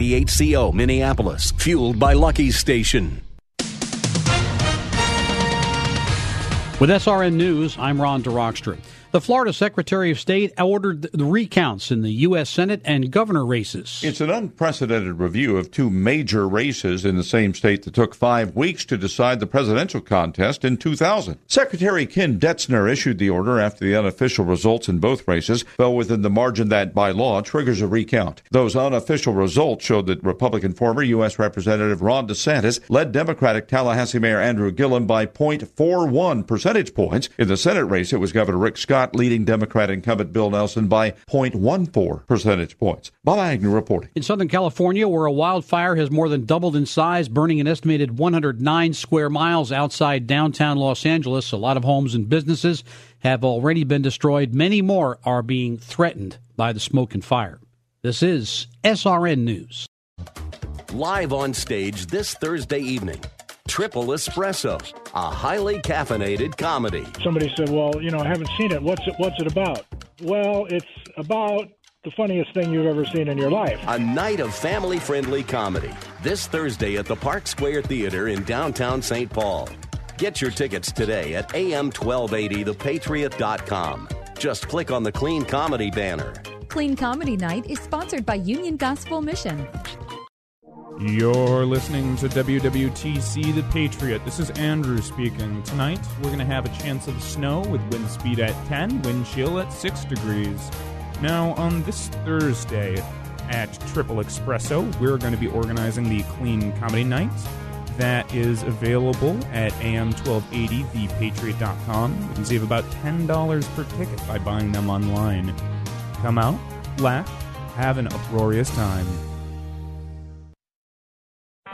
The HCO Minneapolis, fueled by Lucky's Station. With SRN News, I'm Ron DeRockstra. The Florida Secretary of State ordered the recounts in the U.S. Senate and governor races. It's an unprecedented review of two major races in the same state that took five weeks to decide the presidential contest in 2000. Secretary Ken Detzner issued the order after the unofficial results in both races fell within the margin that, by law, triggers a recount. Those unofficial results showed that Republican former U.S. Representative Ron DeSantis led Democratic Tallahassee Mayor Andrew Gillum by 0.41 percentage points. In the Senate race, it was Governor Rick Scott Scott leading Democrat incumbent Bill Nelson by 0.14 percentage points. Bob Agnew reporting. In Southern California, where a wildfire has more than doubled in size, burning an estimated 109 square miles outside downtown Los Angeles, a lot of homes and businesses have already been destroyed. Many more are being threatened by the smoke and fire. This is SRN News. Live on stage this Thursday evening. Triple Espresso, a highly caffeinated comedy. Somebody said, "Well, you know, I haven't seen it. What's it? What's it about?" Well, it's about the funniest thing you've ever seen in your life. A night of family-friendly comedy this Thursday at the Park Square Theater in downtown St. Paul. Get your tickets today at am1280thepatriot.com. Just click on the Clean Comedy banner. Clean Comedy Night is sponsored by Union Gospel Mission. You're listening to WWTC The Patriot. This is Andrew speaking. Tonight, we're going to have a chance of snow with wind speed at 10, wind chill at 6 degrees. Now, on this Thursday at Triple Espresso, we're going to be organizing the Clean Comedy Night. That is available at am1280thepatriot.com. You can save about $10 per ticket by buying them online. Come out, laugh, have an uproarious time.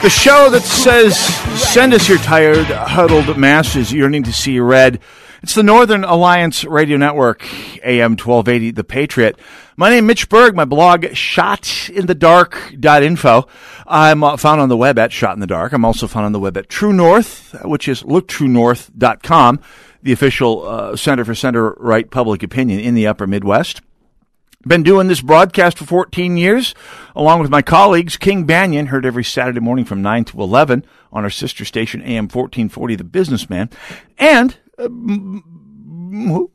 The show that says, send us your tired, huddled masses yearning to see red. It's the Northern Alliance Radio Network, AM 1280, The Patriot. My name is Mitch Berg. My blog, shotinthedark.info. I'm uh, found on the web at Shot in the Dark. I'm also found on the web at True North, which is looktruenorth.com, the official uh, Center for Center Right Public Opinion in the Upper Midwest. Been doing this broadcast for 14 years, along with my colleagues. King Banaian, heard every Saturday morning from 9 to 11 on our sister station, AM 1440, The Businessman. And uh,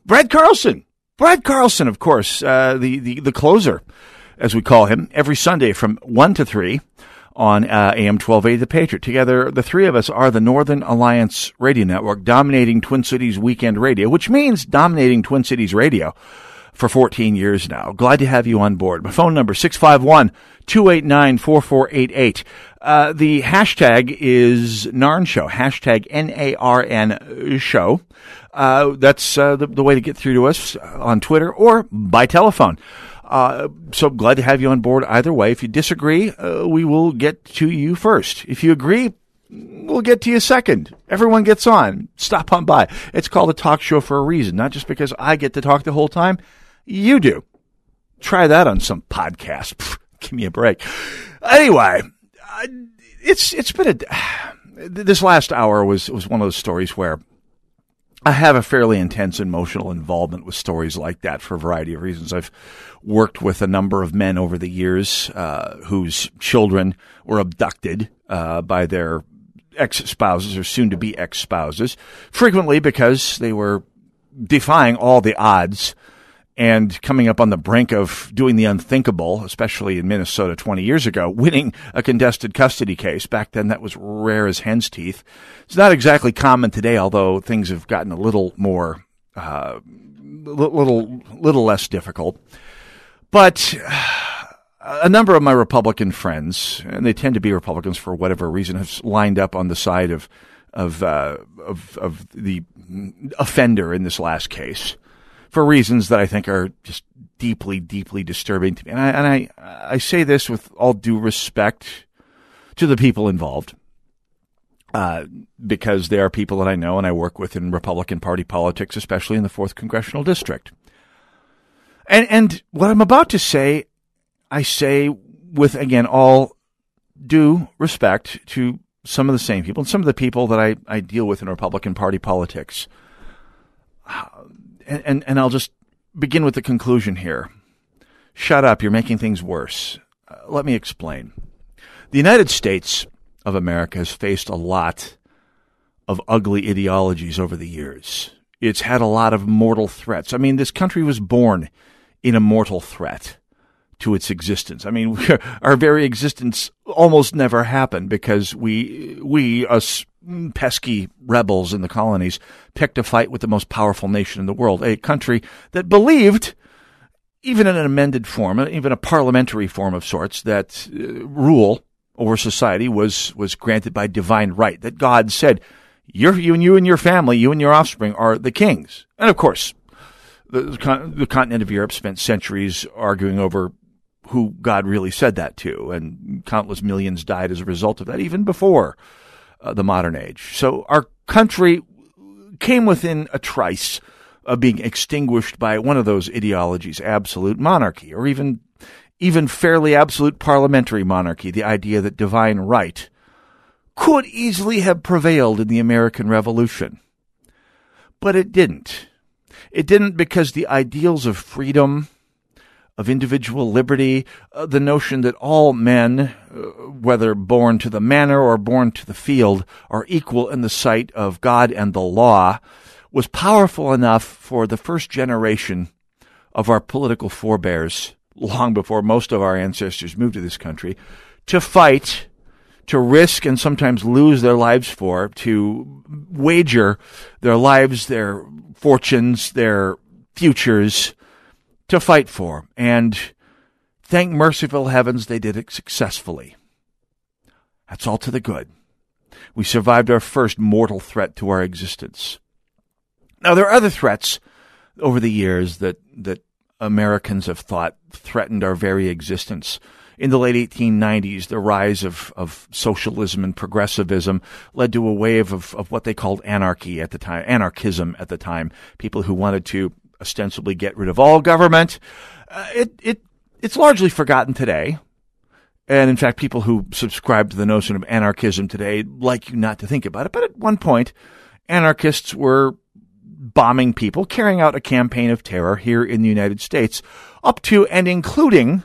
Brad Carlson. Brad Carlson, of course, uh, the, the, the closer, as we call him, every Sunday from 1 to 3 on uh, AM 1280 The Patriot. Together, the three of us are the Northern Alliance Radio Network, dominating Twin Cities weekend radio, which means dominating Twin Cities radio for 14 years now. Glad to have you on board. My phone number, 651-289-4488. Uh, the hashtag is NARN Show, hashtag N-A-R-N Show. Uh, that's uh, the, the, way to get through to us on Twitter or by telephone. Uh, so glad to have you on board either way. If you disagree, uh, we will get to you first. If you agree, we'll get to you second. Everyone gets on. Stop on by. It's called a talk show for a reason, not just because I get to talk the whole time. You do. Try that on some podcast. Pfft, give me a break. Anyway, uh, it's it's been a this last hour was was one of those stories where I have a fairly intense emotional involvement with stories like that for a variety of reasons. I've worked with a number of men over the years uh, whose children were abducted uh, by their ex spouses or soon to be ex spouses, frequently because they were defying all the odds and coming up on the brink of doing the unthinkable, especially in Minnesota 20 years ago, winning a contested custody case. Back then, that was rare as hen's teeth. It's not exactly common today, although things have gotten a little more, uh, little, little less difficult. But a number of my Republican friends, and they tend to be Republicans for whatever reason, have lined up on the side of, of, uh, of, of the offender in this last case for reasons that I think are just deeply, deeply disturbing to me. And I, and I, I say this with all due respect to the people involved, uh, because they are people that I know and I work with in Republican Party politics, especially in the fourth congressional district. And and what I'm about to say, I say with again all due respect to some of the same people and some of the people that I, I deal with in Republican Party politics and, and, I'll just begin with the conclusion here. Shut up, you're making things worse. Uh, let me explain. The United States of America has faced a lot of ugly ideologies over the years. It's had a lot of mortal threats. I mean, this country was born in a mortal threat to its existence. I mean, our very existence almost never happened because we, we, us pesky rebels in the colonies picked a fight with the most powerful nation in the world, a country that believed, even in an amended form, even a parliamentary form of sorts, that uh, rule over society was, was granted by divine right, that God said, you you and you and your family, you and your offspring are the kings. And of course, the, the continent of Europe spent centuries arguing over who God really said that to, and countless millions died as a result of that, even before uh, the modern age. So our country came within a trice of being extinguished by one of those ideologies, absolute monarchy, or even even fairly absolute parliamentary monarchy, the idea that divine right could easily have prevailed in the American Revolution. But it didn't. It didn't because the ideals of freedom, of individual liberty, uh, the notion that all men, uh, whether born to the manor or born to the field, are equal in the sight of God and the law, was powerful enough for the first generation of our political forebears, long before most of our ancestors moved to this country, to fight, to risk and sometimes lose their lives for, to wager their lives, their fortunes, their futures, to fight for. And thank merciful heavens they did it successfully. That's all to the good. We survived our first mortal threat to our existence. Now, there are other threats over the years that, that Americans have thought threatened our very existence. In the late 1890s, the rise of, of socialism and progressivism led to a wave of, of what they called anarchy at the time, anarchism at the time. People who wanted to ostensibly get rid of all government. Uh, it, it, it's largely forgotten today. And in fact, people who subscribe to the notion of anarchism today like you not to think about it. But at one point, anarchists were bombing people, carrying out a campaign of terror here in the United States, up to and including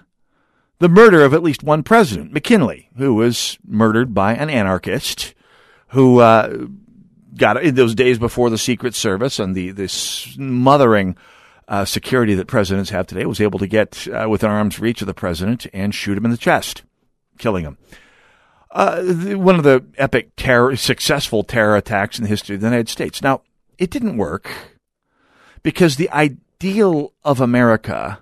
the murder of at least one president, McKinley, who was murdered by an anarchist who uh, got in those days before the Secret Service and the this smothering uh, security that presidents have today was able to get uh, within arm's reach of the president and shoot him in the chest, killing him. Uh, one of the epic terror, successful terror attacks in the history of the United States. Now, it didn't work because the ideal of America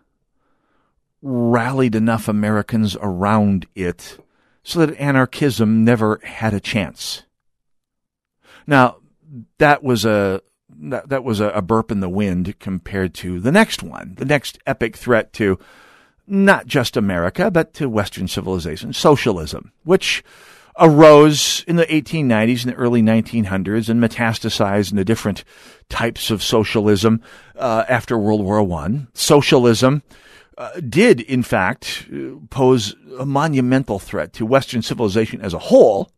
rallied enough Americans around it so that anarchism never had a chance. Now, that was a that, that was a, a burp in the wind compared to the next one, the next epic threat to not just America, but to Western civilization, socialism, which arose in the 1890s and the early 1900s and metastasized into different types of socialism uh, after World War One. Socialism uh, did, in fact, pose a monumental threat to Western civilization as a whole,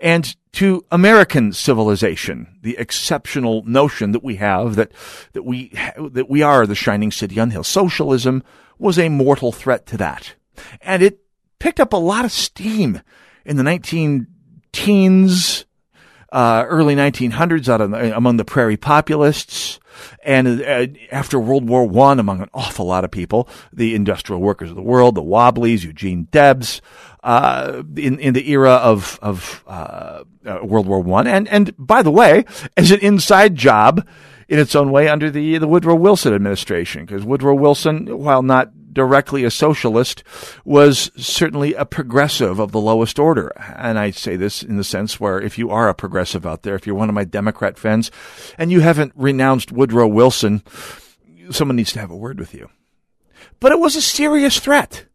and to American civilization, the exceptional notion that we have that, that we, that we are the shining city on hill. Socialism was a mortal threat to that. And it picked up a lot of steam in the 19 teens, uh, early 1900s out of, among the prairie populists. And uh, after World War One, among an awful lot of people, the industrial workers of the world, the Wobblies, Eugene Debs, uh, in in the era of of uh, uh World War One, and and by the way, as an inside job in its own way under the the Woodrow Wilson administration, because Woodrow Wilson, while not directly a socialist, was certainly a progressive of the lowest order. And I say this in the sense where if you are a progressive out there, if you're one of my Democrat friends, and you haven't renounced Woodrow Wilson, someone needs to have a word with you. But it was a serious threat.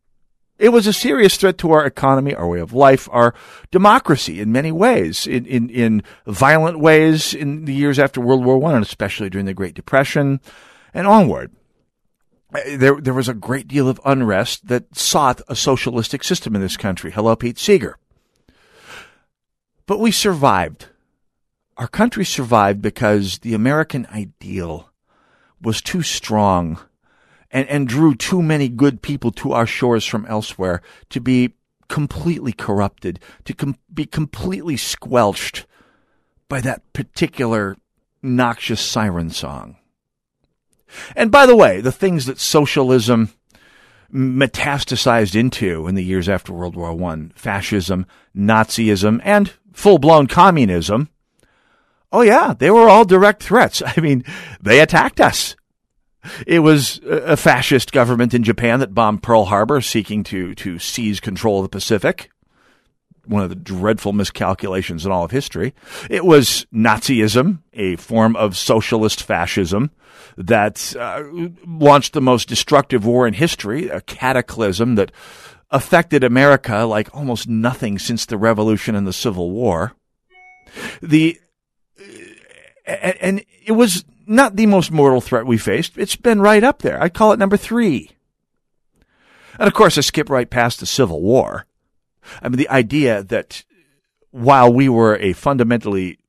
It was a serious threat to our economy, our way of life, our democracy in many ways, in, in, in violent ways in the years after World War One, and especially during the Great Depression and onward. Uh, there, there was a great deal of unrest that sought a socialistic system in this country. Hello, Pete Seeger. But we survived. Our country survived because the American ideal was too strong and, and drew too many good people to our shores from elsewhere to be completely corrupted, to com- be completely squelched by that particular noxious siren song. And by the way, the things that socialism metastasized into in the years after World War I, fascism, Nazism, and full-blown communism, oh yeah, they were all direct threats. I mean, they attacked us. It was a fascist government in Japan that bombed Pearl Harbor, seeking to, to seize control of the Pacific. One of the dreadful miscalculations in all of history. It was Nazism, a form of socialist fascism that uh, launched the most destructive war in history, a cataclysm that affected America like almost nothing since the Revolution and the Civil War. The and it was not the most mortal threat we faced. It's been right up there. I call it number three. And of course, I skip right past the Civil War. I mean, the idea that while we were a fundamentally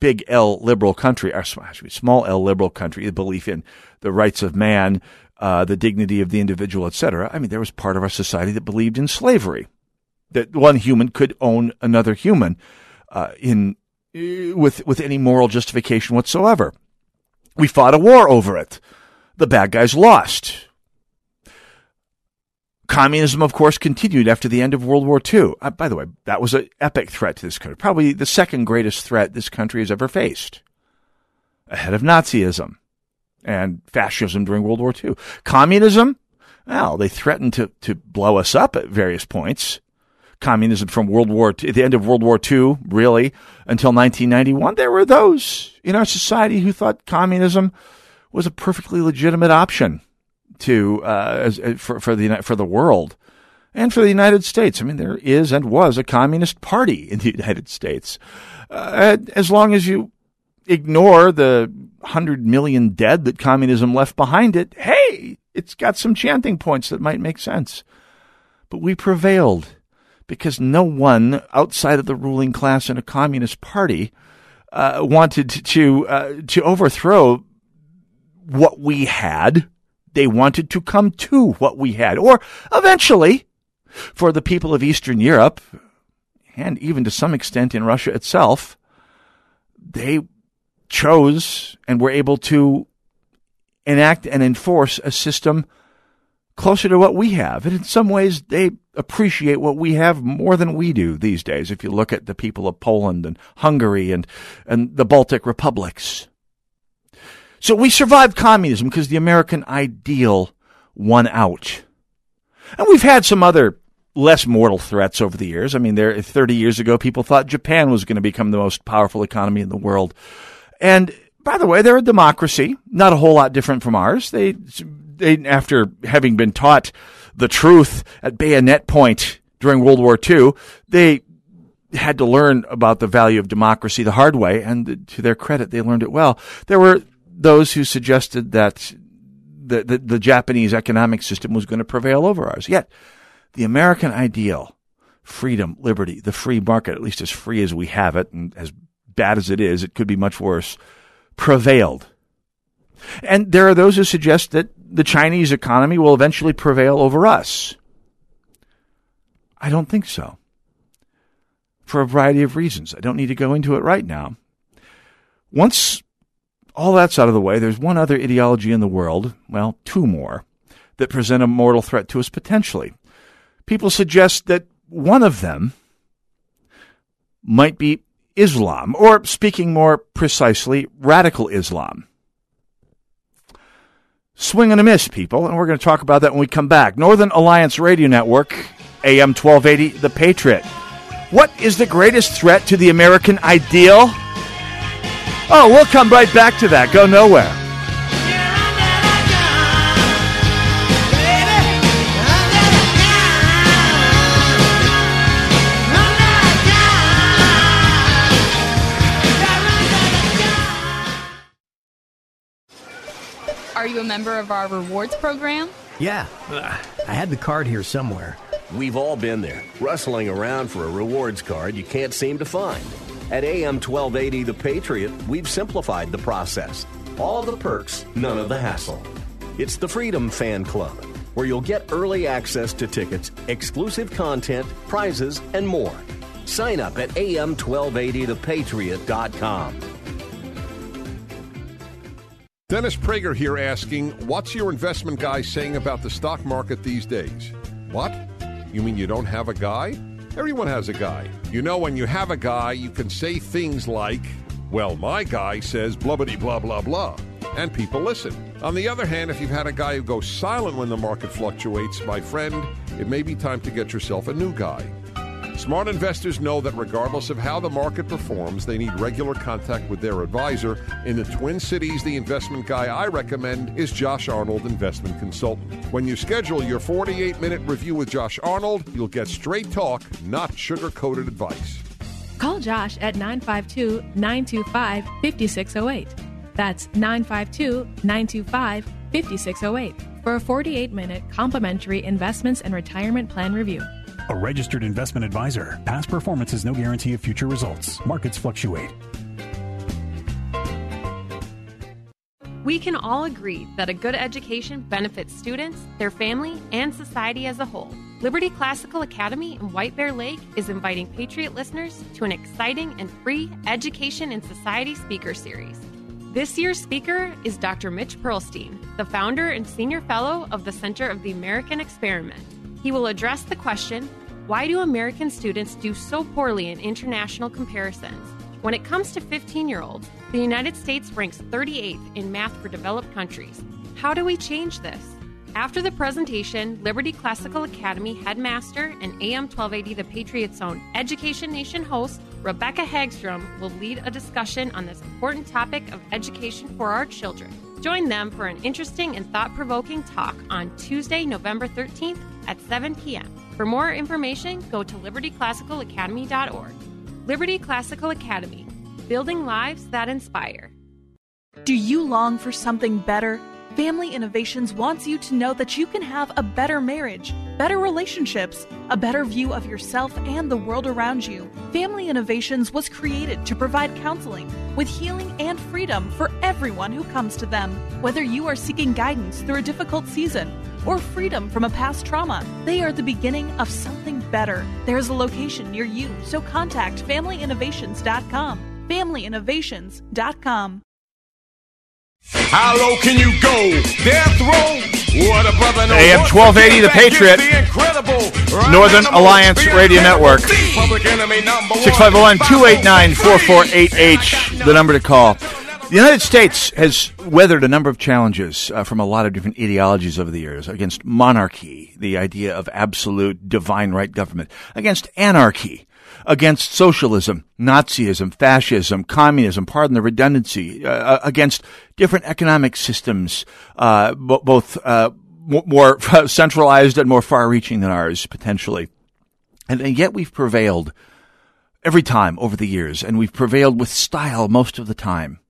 big L liberal country, or small L liberal country, the belief in the rights of man, uh, the dignity of the individual, etc. I mean, there was part of our society that believed in slavery, that one human could own another human uh, in with with any moral justification whatsoever. We fought a war over it. The bad guys lost. Communism, of course, continued after the end of World War II. Uh, by the way, that was an epic threat to this country, probably the second greatest threat this country has ever faced, ahead of Nazism and fascism during World War II. Communism, well, they threatened to, to blow us up at various points. Communism from World War II, the end of World War II, really, until 1991, there were those in our society who thought communism was a perfectly legitimate option to uh, as, uh, for for the for the world and for the United States. I mean, there is and was a communist party in the United States. Uh, as long as you ignore the hundred million dead that communism left behind it, hey, it's got some chanting points that might make sense. But we prevailed because no one outside of the ruling class in a communist party uh, wanted to uh, to overthrow what we had they wanted to come to what we had. Or eventually, for the people of Eastern Europe, and even to some extent in Russia itself, they chose and were able to enact and enforce a system closer to what we have. And in some ways, they appreciate what we have more than we do these days. If you look at the people of Poland and Hungary and, and the Baltic republics. So we survived communism because the American ideal won out. And we've had some other less mortal threats over the years. I mean, there 30 years ago, people thought Japan was going to become the most powerful economy in the world. And by the way, they're a democracy, not a whole lot different from ours. They, they after having been taught the truth at bayonet point during World War II, they had to learn about the value of democracy the hard way, and to their credit, they learned it well. There were those who suggested that the, the, the Japanese economic system was going to prevail over ours. Yet, the American ideal, freedom, liberty, the free market, at least as free as we have it, and as bad as it is, it could be much worse, prevailed. And there are those who suggest that the Chinese economy will eventually prevail over us. I don't think so. For a variety of reasons. I don't need to go into it right now. Once all that's out of the way, there's one other ideology in the world, well, two more, that present a mortal threat to us potentially. People suggest that one of them might be Islam, or speaking more precisely, radical Islam. Swing and a miss, people, and we're going to talk about that when we come back. Northern Alliance Radio Network, AM 1280, The Patriot. What is the greatest threat to the American ideal? Oh, we'll come right back to that. Go nowhere. Are you a member of our rewards program? Yeah, I had the card here somewhere. We've all been there, rustling around for a rewards card you can't seem to find. At AM 1280 The Patriot, we've simplified the process. All the perks, none of the hassle. It's the Freedom Fan Club, where you'll get early access to tickets, exclusive content, prizes, and more. Sign up at am1280thepatriot.com. Dennis Prager here asking, what's your investment guy saying about the stock market these days? What? You mean you don't have a guy? Everyone has a guy. You know, when you have a guy, you can say things like, well, my guy says blubbity blah blah blah, and people listen. On the other hand, if you've had a guy who goes silent when the market fluctuates, my friend, it may be time to get yourself a new guy. Smart investors know that regardless of how the market performs, they need regular contact with their advisor. In the Twin Cities, the investment guy I recommend is Josh Arnold, investment consultant. When you schedule your 48 minute review with Josh Arnold, you'll get straight talk, not sugar coated advice. Call Josh at 952 925 5608. That's 952 925 5608 for a 48 minute complimentary investments and retirement plan review. A registered investment advisor. Past performance is no guarantee of future results. Markets fluctuate. We can all agree that a good education benefits students, their family, and society as a whole. Liberty Classical Academy in White Bear Lake is inviting Patriot listeners to an exciting and free Education and Society speaker series. This year's speaker is Dr. Mitch Pearlstein, the founder and senior fellow of the Center of the American Experiment. He will address the question why do American students do so poorly in international comparisons? When it comes to 15 year olds, the United States ranks 38th in math for developed countries. How do we change this? After the presentation, Liberty Classical Academy headmaster and AM 1280 The Patriot's own Education Nation host, Rebecca Hagstrom, will lead a discussion on this important topic of education for our children. Join them for an interesting and thought provoking talk on Tuesday, November 13th at 7 p.m. For more information, go to libertyclassicalacademy.org. Liberty Classical Academy, building lives that inspire. Do you long for something better? Family Innovations wants you to know that you can have a better marriage, better relationships, a better view of yourself and the world around you. Family Innovations was created to provide counseling with healing and freedom for everyone who comes to them. Whether you are seeking guidance through a difficult season or freedom from a past trauma, they are the beginning of something better. There's a location near you, so contact FamilyInnovations.com. FamilyInnovations.com. How low can you go? Death row? What a brother knows. AM 1280, The Patriot. Northern Alliance Radio Network. 651 289 4488, the number to call. The United States has weathered a number of challenges uh, from a lot of different ideologies over the years against monarchy, the idea of absolute divine right government, against anarchy, against socialism, Nazism, fascism, communism, pardon the redundancy, uh, uh against different economic systems, uh, b- both uh, more centralized and more far reaching than ours, potentially. And, and yet we've prevailed every time over the years, and we've prevailed with style most of the time.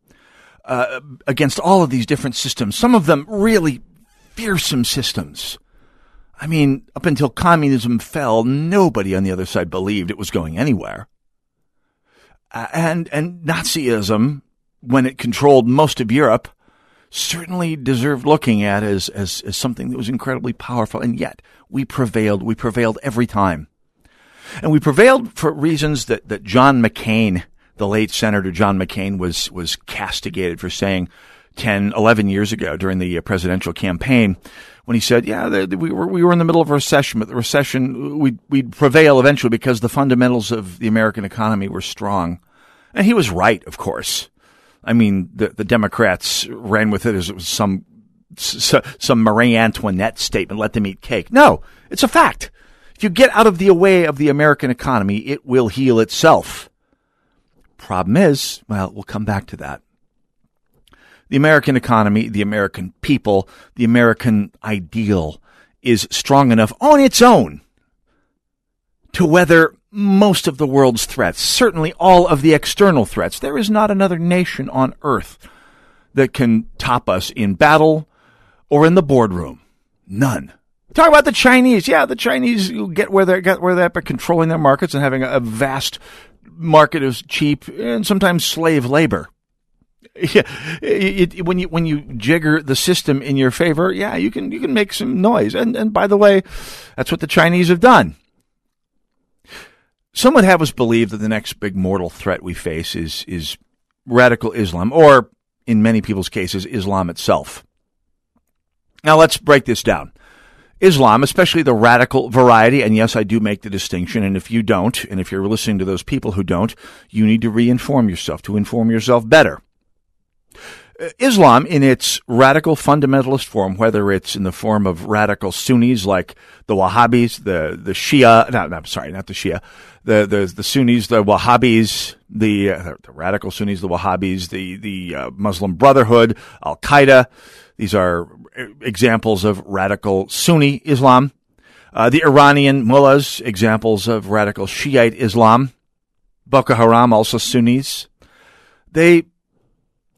Uh, against all of these different systems, some of them really fearsome systems. I mean, up until communism fell, nobody on the other side believed it was going anywhere. Uh, and, and Nazism, when it controlled most of Europe, certainly deserved looking at as, as, as something that was incredibly powerful. And yet, we prevailed. We prevailed every time. And we prevailed for reasons that, that John McCain the late Senator John McCain was was castigated for saying 10, 11 years ago during the uh, presidential campaign when he said, "Yeah, we were we were in the middle of a recession, but the recession we we'd prevail eventually because the fundamentals of the American economy were strong." And he was right, of course. I mean, the the Democrats ran with it as it was some some Marie Antoinette statement, "Let them eat cake." No, it's a fact. If you get out of the way of the American economy, it will heal itself. Problem is, well, we'll come back to that. The American economy, the American people, the American ideal is strong enough on its own to weather most of the world's threats, certainly all of the external threats. There is not another nation on earth that can top us in battle or in the boardroom. None. Talk about the Chinese. Yeah, the Chinese get where they're get where they're by controlling their markets and having a vast market of cheap and sometimes slave labor. Yeah, it, it, when you when you jigger the system in your favor, yeah, you can you can make some noise. And and by the way, that's what the Chinese have done. Some would have us believe that the next big mortal threat we face is is radical Islam, or in many people's cases, Islam itself. Now let's break this down. Islam, especially the radical variety, and yes, I do make the distinction, and if you don't, and if you're listening to those people who don't, you need to re-inform yourself, to inform yourself better. Uh, Islam, in its radical fundamentalist form, whether it's in the form of radical Sunnis like the Wahhabis, the the Shia, no, no, I'm sorry, not the Shia, the the, the Sunnis, the Wahhabis, the, uh, the radical Sunnis, the Wahhabis, the the uh, Muslim Brotherhood, Al Qaeda. These are examples of radical Sunni Islam. Uh, the Iranian mullahs, examples of radical Shiite Islam. Boko Haram, also Sunnis. They,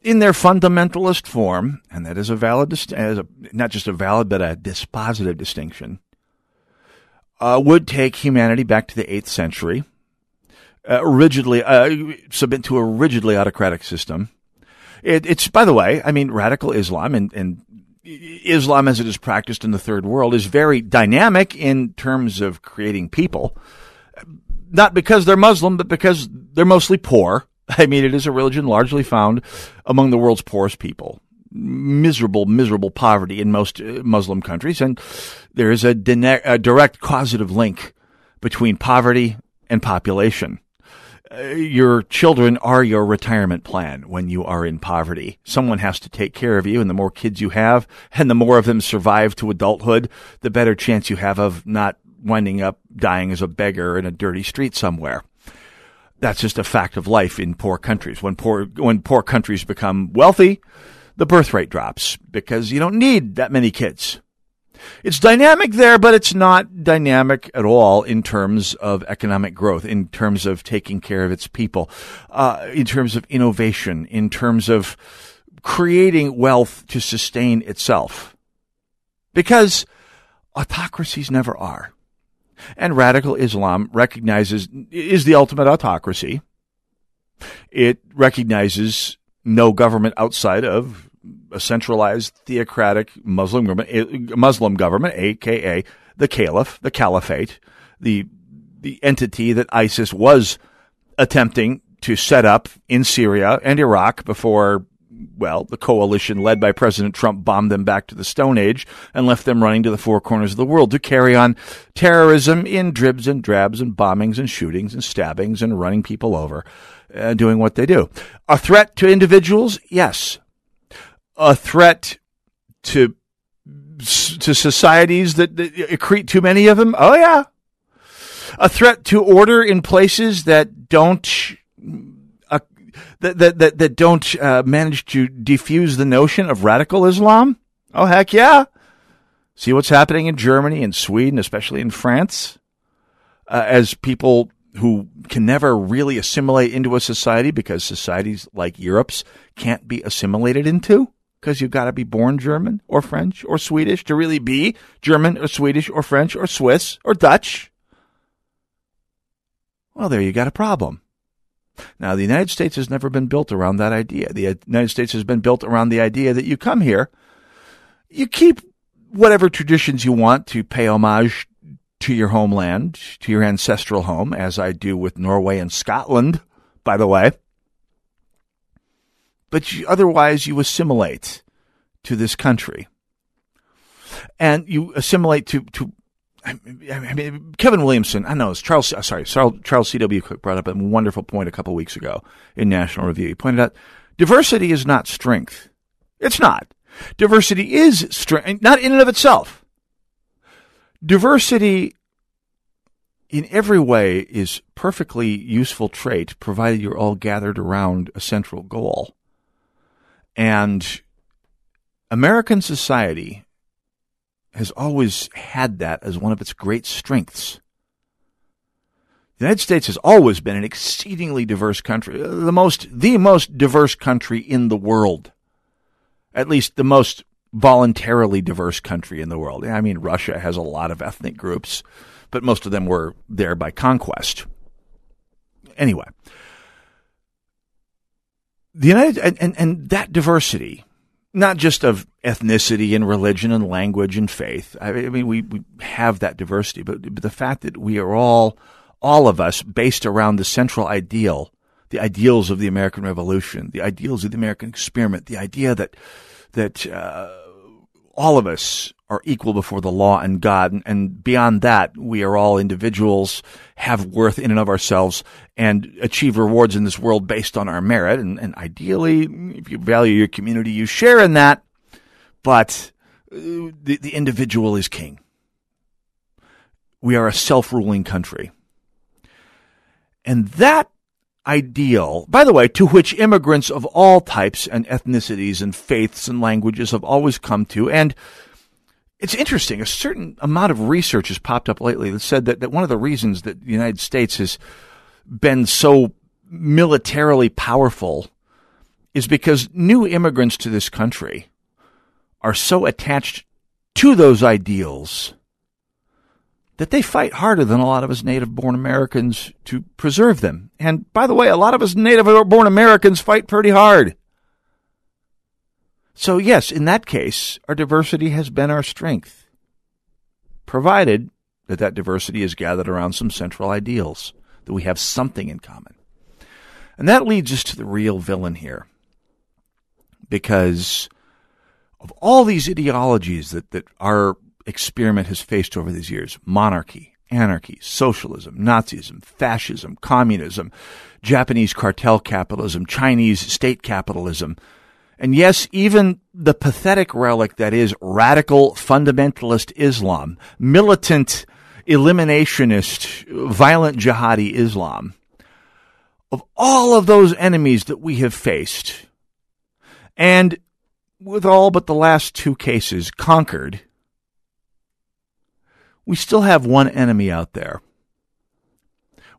in their fundamentalist form, and that is a valid, as a, not just a valid, but a dispositive distinction, uh, would take humanity back to the 8th century, uh, rigidly, uh, submit to a rigidly autocratic system. It, it's, by the way, I mean, radical Islam and, and Islam as it is practiced in the third world is very dynamic in terms of creating people. Not because they're Muslim, but because they're mostly poor. I mean, it is a religion largely found among the world's poorest people. Miserable, miserable poverty in most uh, Muslim countries. And there is a, a direct causative link between poverty and population. Your children are your retirement plan when you are in poverty. Someone has to take care of you, and the more kids you have, and the more of them survive to adulthood, the better chance you have of not winding up dying as a beggar in a dirty street somewhere. That's just a fact of life in poor countries. When poor when poor countries become wealthy, the birth rate drops because you don't need that many kids. It's dynamic there, but it's not dynamic at all in terms of economic growth, in terms of taking care of its people, uh, in terms of innovation, in terms of creating wealth to sustain itself. Because autocracies never are. And radical Islam recognizes, is the ultimate autocracy. It recognizes no government outside of a centralized theocratic Muslim government, Muslim government, aka the Caliph, the Caliphate, the the entity that ISIS was attempting to set up in Syria and Iraq before, well, the coalition led by President Trump bombed them back to the Stone Age and left them running to the four corners of the world to carry on terrorism in dribs and drabs and bombings and shootings and stabbings and running people over, uh, doing what they do. A threat to individuals? Yes a threat to to societies that, that accrete too many of them? Oh yeah. A threat to order in places that don't uh, that, that that that don't uh, manage to defuse the notion of radical Islam? Oh heck yeah. See what's happening in Germany and Sweden, especially in France, uh, as people who can never really assimilate into a society because societies like Europe's can't be assimilated into because you've got to be born German or French or Swedish to really be German or Swedish or French or Swiss or Dutch. Well, there you got a problem. Now, the United States has never been built around that idea. The United States has been built around the idea that you come here, you keep whatever traditions you want to pay homage to your homeland, to your ancestral home, as I do with Norway and Scotland, by the way. But you, otherwise you assimilate to this country. And you assimilate to, to I mean, Kevin Williamson, I know it's Charles, uh, sorry, Charles C.W. Cooke brought up a wonderful point a couple weeks ago in National Review. He pointed out diversity is not strength. It's not. Diversity is strength, not in and of itself. Diversity in every way is perfectly useful trait provided you're all gathered around a central goal. And American society has always had that as one of its great strengths. The United States has always been an exceedingly diverse country, uh, the most the most diverse country in the world. At least the most voluntarily diverse country in the world. I mean, Russia has a lot of ethnic groups, but most of them were there by conquest. Anyway, the United and, and, and that diversity not just of ethnicity and religion and language and faith. I mean, we, we have that diversity, but, but the fact that we are all, all of us based around the central ideal, the ideals of the American Revolution, the ideals of the American experiment, the idea that, that, uh, all of us are equal before the law and God. And, beyond that, we are all individuals, have worth in and of ourselves, and achieve rewards in this world based on our merit. And, and ideally, if you value your community, you share in that. But uh, the, the individual is king. We are a self ruling country. And that ideal, by the way, to which immigrants of all types and ethnicities and faiths and languages have always come to. And it's interesting. A certain amount of research has popped up lately that said that, that one of the reasons that the United States has been so militarily powerful is because new immigrants to this country are so attached to those ideals that they fight harder than a lot of us native born Americans to preserve them. And by the way, a lot of us native born Americans fight pretty hard. So, yes, in that case, our diversity has been our strength, provided that that diversity is gathered around some central ideals, that we have something in common. And that leads us to the real villain here. Because of all these ideologies that, that our experiment has faced over these years monarchy, anarchy, socialism, Nazism, fascism, communism, Japanese cartel capitalism, Chinese state capitalism, and yes, even the pathetic relic that is radical fundamentalist Islam, militant eliminationist, violent jihadi Islam, of all of those enemies that we have faced, and with all but the last two cases conquered, we still have one enemy out there.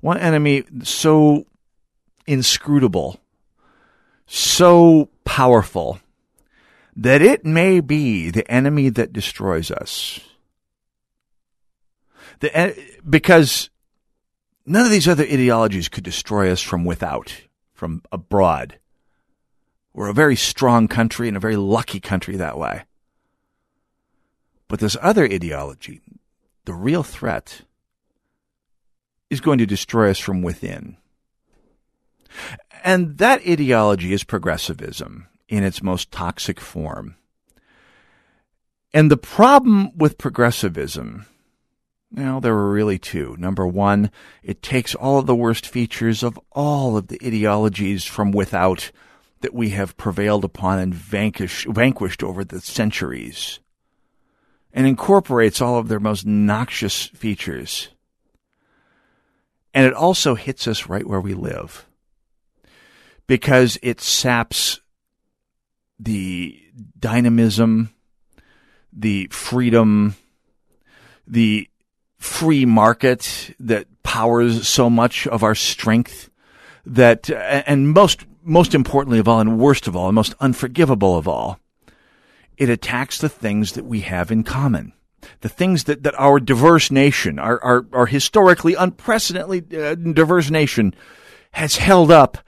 One enemy so inscrutable, so powerful, that it may be the enemy that destroys us. The, because none of these other ideologies could destroy us from without, from abroad. We're a very strong country and a very lucky country that way. But this other ideology, the real threat is going to destroy us from within. And that ideology is progressivism in its most toxic form. And the problem with progressivism, well, there are really two. Number one, it takes all of the worst features of all of the ideologies from without that we have prevailed upon and vanquish, vanquished over the centuries and incorporates all of their most noxious features. And it also hits us right where we live because it saps the dynamism, the freedom, the free market that powers so much of our strength that, and most, most importantly of all, and worst of all, and most unforgivable of all, it attacks the things that we have in common. The things that, that our diverse nation, our, our, our historically unprecedentedly uh, diverse nation has held up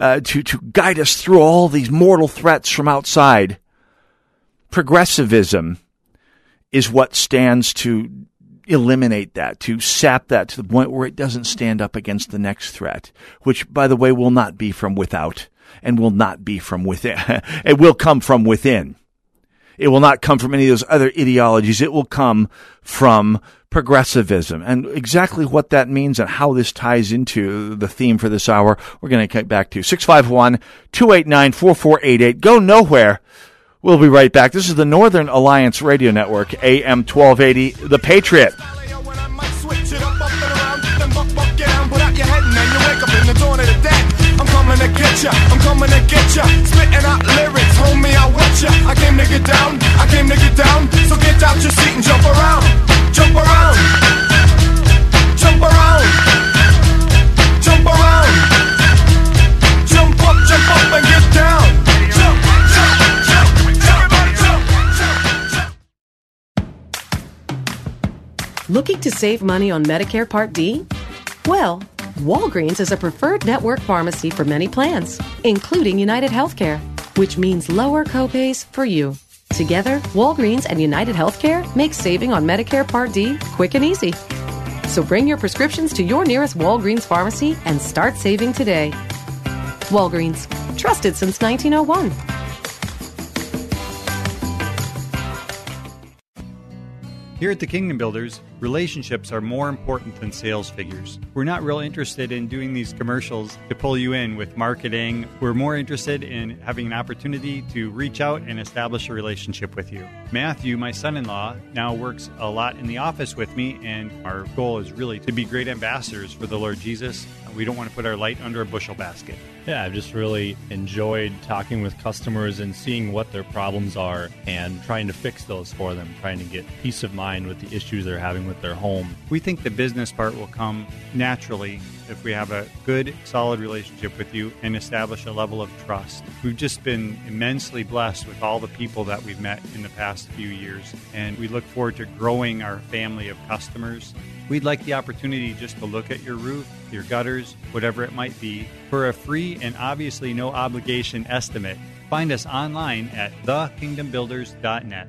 uh, to, to guide us through all these mortal threats from outside. Progressivism is what stands to eliminate that, to sap that to the point where it doesn't stand up against the next threat, which, by the way, will not be from without and will not be from within. it will come from within. It will not come from any of those other ideologies. It will come from progressivism. And exactly what that means and how this ties into the theme for this hour, we're going to get back to 651 289 4488. Go nowhere. We'll be right back. This is the Northern Alliance Radio Network, AM 1280, The Patriot. Coming to get ya, I'm coming to get ya. Spitting out lyrics, homie, I want ya. I came to get down, I came to get down. So get out your seat and jump around, jump around, jump around, jump around. Jump up, jump up and get down. Jump, jump, jump, everybody jump, jump, jump. Looking to save money on Medicare Part D? Well, Walgreens is a preferred network pharmacy for many plans, including United Healthcare, which means lower copays for you. Together, Walgreens and United Healthcare make saving on Medicare Part D quick and easy. So bring your prescriptions to your nearest Walgreens pharmacy and start saving today. Walgreens, trusted since 1901. Here at the Kingdom Builders, relationships are more important than sales figures. We're not real interested in doing these commercials to pull you in with marketing. We're more interested in having an opportunity to reach out and establish a relationship with you. Matthew, my son in law, now works a lot in the office with me, and our goal is really to be great ambassadors for the Lord Jesus. We don't want to put our light under a bushel basket. Yeah, I've just really enjoyed talking with customers and seeing what their problems are and trying to fix those for them, trying to get peace of mind with the issues they're having with their home. We think the business part will come naturally if we have a good, solid relationship with you and establish a level of trust. We've just been immensely blessed with all the people that we've met in the past few years, and we look forward to growing our family of customers. We'd like the opportunity just to look at your roof, your gutters, whatever it might be, for a free and obviously no obligation estimate. Find us online at thekingdombuilders.net.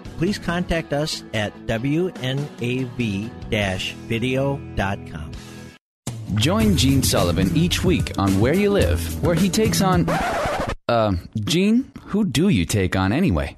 Please contact us at wnav-video.com. Join Gene Sullivan each week on Where You Live, where he takes on. Uh, Gene, who do you take on anyway?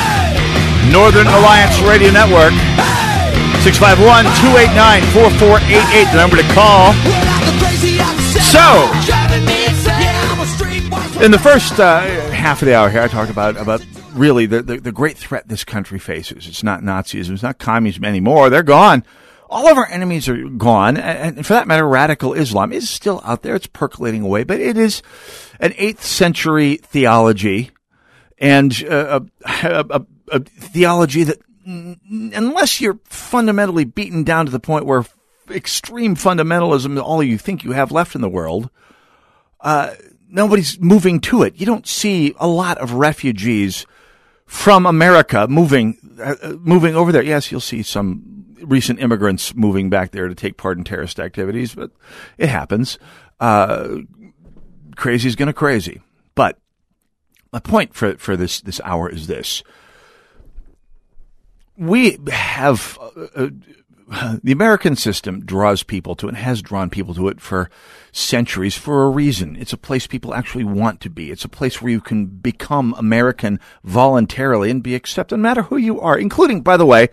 Northern Alliance Radio Network. 651 289 4488, the number to call. So, in the first uh, half of the hour here, I talked about, about really the, the, the great threat this country faces. It's not Nazism, it's not communism anymore. They're gone. All of our enemies are gone. And for that matter, radical Islam is still out there. It's percolating away, but it is an 8th century theology and uh, a, a, a, theology that, unless you're fundamentally beaten down to the point where extreme fundamentalism is all you think you have left in the world, uh, nobody's moving to it. You don't see a lot of refugees from America moving uh, moving over there. Yes, you'll see some recent immigrants moving back there to take part in terrorist activities, but it happens. Uh, crazy is going to crazy, but my point for for this this hour is this: we have uh, uh, the American system draws people to it and has drawn people to it for centuries for a reason. It's a place people actually want to be. It's a place where you can become American voluntarily and be accepted no matter who you are, including, by the way,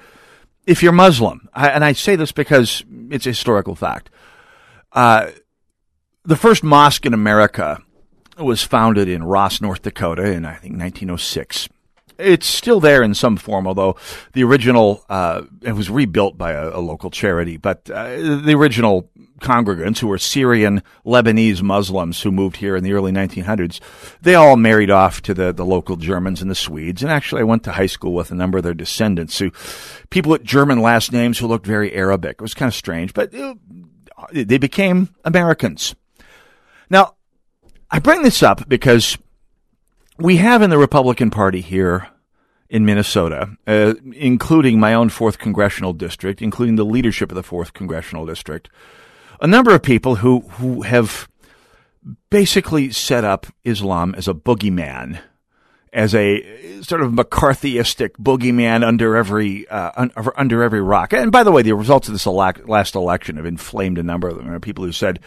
if you're Muslim. I, and I say this because it's a historical fact. Uh, the first mosque in America was founded in Ross, North Dakota in, I think, 1906 it's still there in some form, although the original uh, it was rebuilt by a, a local charity. But uh, the original congregants, who were Syrian Lebanese Muslims who moved here in the early 1900s, they all married off to the the local Germans and the Swedes. And actually, I went to high school with a number of their descendants, who people with German last names who looked very Arabic. It was kind of strange, but uh, they became Americans. Now, I bring this up because we have in the Republican Party here in Minnesota, uh, including my own 4th Congressional District, including the leadership of the 4th Congressional District, a number of people who, who have basically set up Islam as a boogeyman, as a sort of McCarthyistic boogeyman under every uh, under every rock. And by the way, the results of this last election have inflamed a number of them. There are people who said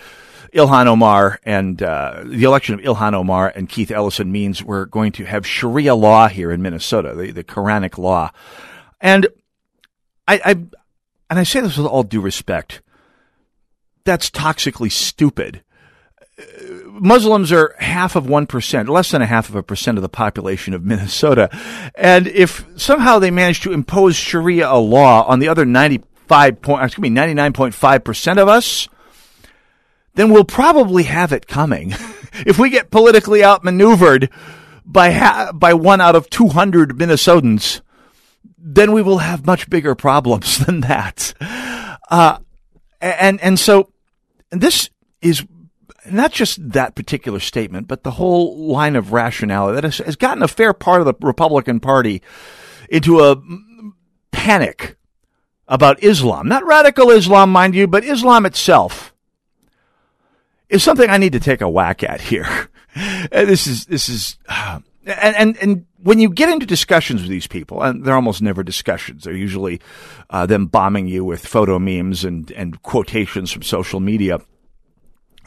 Ilhan Omar and uh, the election of Ilhan Omar and Keith Ellison means we're going to have Sharia law here in Minnesota, the, the Quranic law. And I, I, and I say this with all due respect, that's toxically stupid. Muslims are half of 1%, less than a half of a percent of the population of Minnesota. And if somehow they manage to impose Sharia law on the other 95 point, excuse me, 99.5% of us, then we'll probably have it coming. if we get politically outmaneuvered by ha- by one out of 200 Minnesotans, then we will have much bigger problems than that. Uh, and and so this is not just that particular statement, but the whole line of rationality that has, has gotten a fair part of the Republican Party into a panic about Islam. Not radical Islam, mind you, but Islam itself is something I need to take a whack at here. this is this is uh, and, and and when you get into discussions with these people, and they're almost never discussions. They're usually uh, them bombing you with photo memes and and quotations from social media.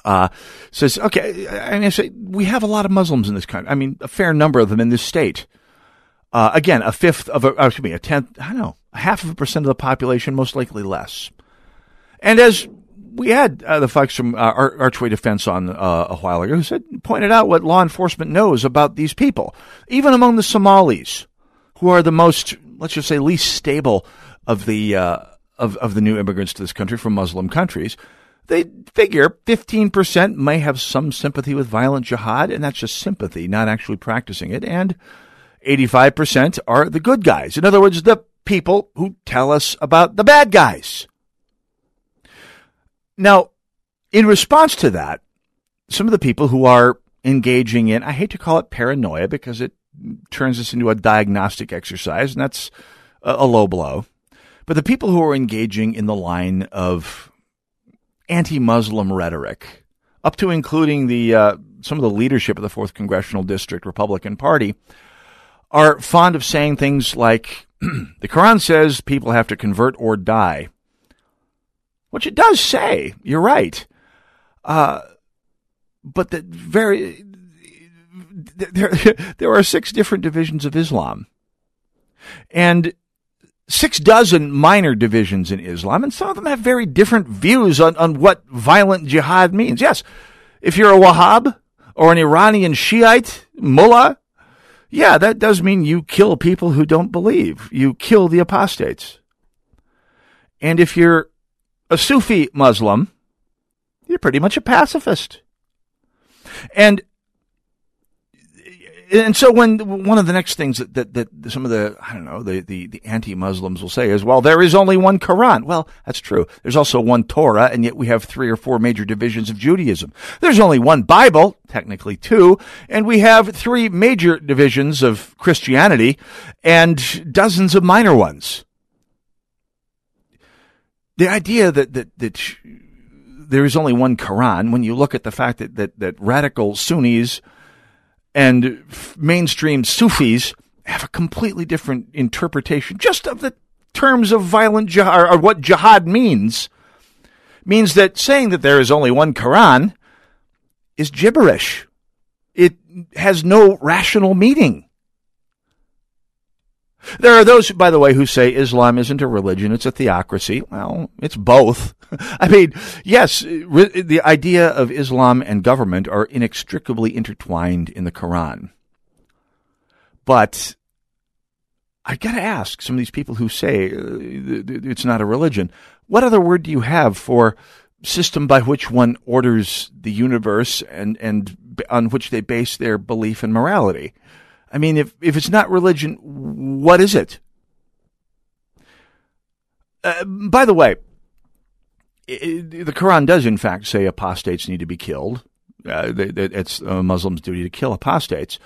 Uh, says, okay, and I say, we have a lot of Muslims in this country. I mean, a fair number of them in this state. Uh, again, a fifth of a, excuse me, a tenth, I don't know, half of a percent of the population, most likely less. And as we had uh, the folks from uh, Archway Defense on uh, a while ago who said pointed out what law enforcement knows about these people, even among the Somalis, who are the most, let's just say, least stable of the uh, of of the new immigrants to this country from Muslim countries. They figure 15% may have some sympathy with violent jihad, and that's just sympathy, not actually practicing it. And 85% are the good guys. In other words, the people who tell us about the bad guys. Now, in response to that, some of the people who are engaging in, I hate to call it paranoia because it turns this into a diagnostic exercise, and that's a, low blow. But the people who are engaging in the line of anti-Muslim rhetoric, up to including the uh, some of the leadership of the Fourth Congressional District Republican Party, are fond of saying things like, "The Quran says people have to convert or die." Which it does say. You're right. Uh, but the very there there are six different divisions of Islam, and six dozen minor divisions in Islam, and some of them have very different views on, on what violent jihad means. Yes, if you're a Wahhab or an Iranian Shiite mullah, yeah, that does mean you kill people who don't believe. You kill the apostates. And if you're a Sufi Muslim, you're pretty much a pacifist. And and so when one of the next things that, that, that some of the I don't know the, the, the anti-Muslims will say is well there is only one Quran. Well that's true. There's also one Torah and yet we have three or four major divisions of Judaism. There's only one Bible technically two and we have three major divisions of Christianity and dozens of minor ones the idea that that that there is only one Quran, when you look at the fact that that, that radical Sunnis and f- mainstream Sufis have a completely different interpretation just of the terms of violent jihad or what jihad means. Means that saying that there is only one Quran is gibberish. It has no rational meaning. There are those, by the way, who say Islam isn't a religion, it's a theocracy. Well, it's both. I mean, yes, the idea of Islam and government are inextricably intertwined in the Quran. But I got to ask some of these people who say uh, it's not a religion, what other word do you have for system by which one orders the universe and, and on which they base their belief and morality? I mean, if, if it's not religion, what is it? Uh, by the way, it, the Quran does, in fact, say apostates need to be killed. Uh, it's a Muslim's duty to kill apostates.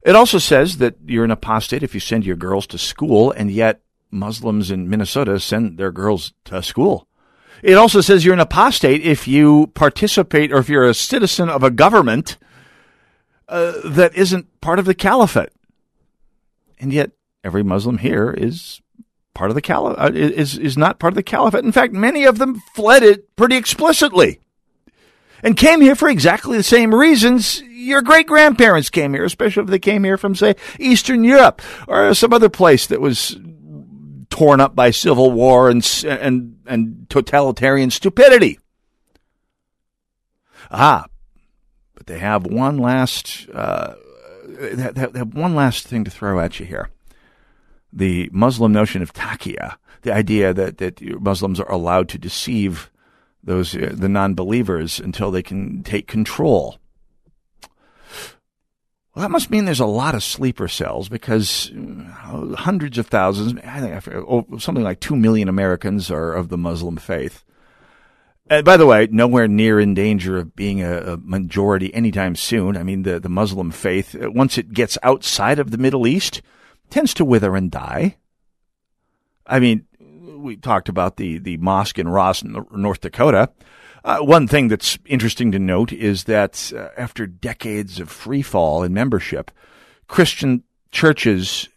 It also says that you're an apostate if you send your girls to school, and yet Muslims in Minnesota send their girls to school. It also says you're an apostate if you participate or if you're a citizen of a government uh, that isn't part of the caliphate. And yet, every Muslim here is part of the caliphate, uh, is, is not part of the caliphate. In fact, many of them fled it pretty explicitly and came here for exactly the same reasons your great grandparents came here, especially if they came here from, say, Eastern Europe or some other place that was torn up by civil war and and and totalitarian stupidity. Ah, they have one last uh, have one last thing to throw at you here. The Muslim notion of taqiyya, the idea that that Muslims are allowed to deceive those uh, the non-believers until they can take control. Well, that must mean there's a lot of sleeper cells because uh, hundreds of thousands, I think oh, something like two million Americans are of the Muslim faith. And by the way, nowhere near in danger of being a, a, majority anytime soon. I mean, the, the Muslim faith, uh, once it gets outside of the Middle East, tends to wither and die. I mean, we talked about the, the mosque in Ross, North Dakota. Uh, one thing that's interesting to note is that uh, after decades of free fall in membership, Christian churches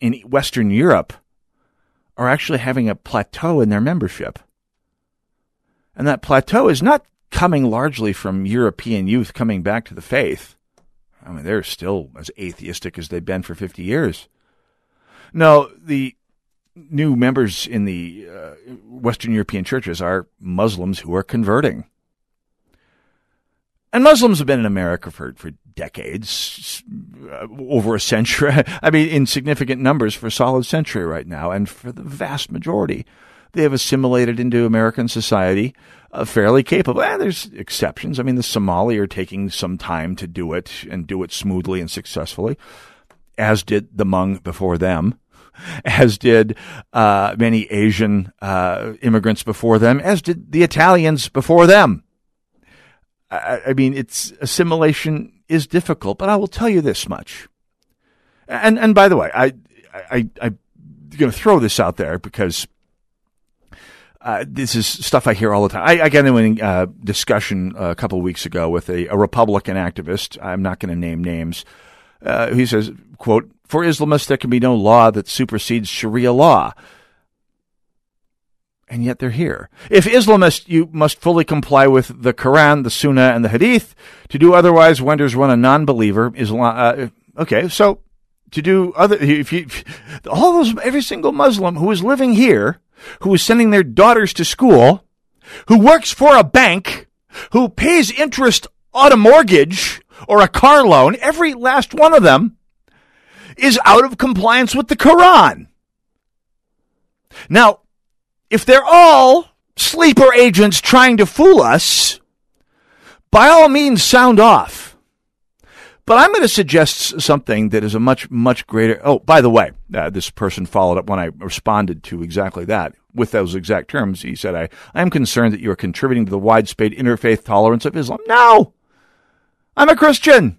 in Western Europe are actually having a plateau in their membership. And that plateau is not coming largely from European youth coming back to the faith. I mean, they're still as atheistic as they've been for 50 years. No, the new members in the uh, Western European churches are Muslims who are converting. And Muslims have been in America for, for decades, uh, over a century. I mean, in significant numbers for a solid century right now. And for the vast majority, they have assimilated into American society uh, fairly capable. And there's exceptions. I mean, the Somali are taking some time to do it and do it smoothly and successfully, as did the Hmong before them as did uh, many Asian uh, immigrants before them, as did the Italians before them. I, I, mean, it's assimilation is difficult, but I will tell you this much. And and by the way, I I, I am going to throw this out there because. Uh, this is stuff I hear all the time. I, I got into a uh, discussion a couple weeks ago with a, a Republican activist. I'm not going to name names. Uh, he says, quote, for Islamists, there can be no law that supersedes Sharia law. And yet they're here. If Islamists, you must fully comply with the Quran, the Sunnah, and the Hadith. To do otherwise renders one a non-believer. Islam. Uh, okay, so to do other, if you, if, all those, every single Muslim who is living here, who is sending their daughters to school, who works for a bank, who pays interest on a mortgage or a car loan, every last one of them is out of compliance with the Quran. Now, if they're all sleeper agents trying to fool us, by all means sound off. But I'm going to suggest something that is a much, much greater. Oh, by the way, uh, this person followed up when I responded to exactly that with those exact terms. He said, I, I am concerned that you are contributing to the widespread interfaith tolerance of Islam. No! I'm a Christian.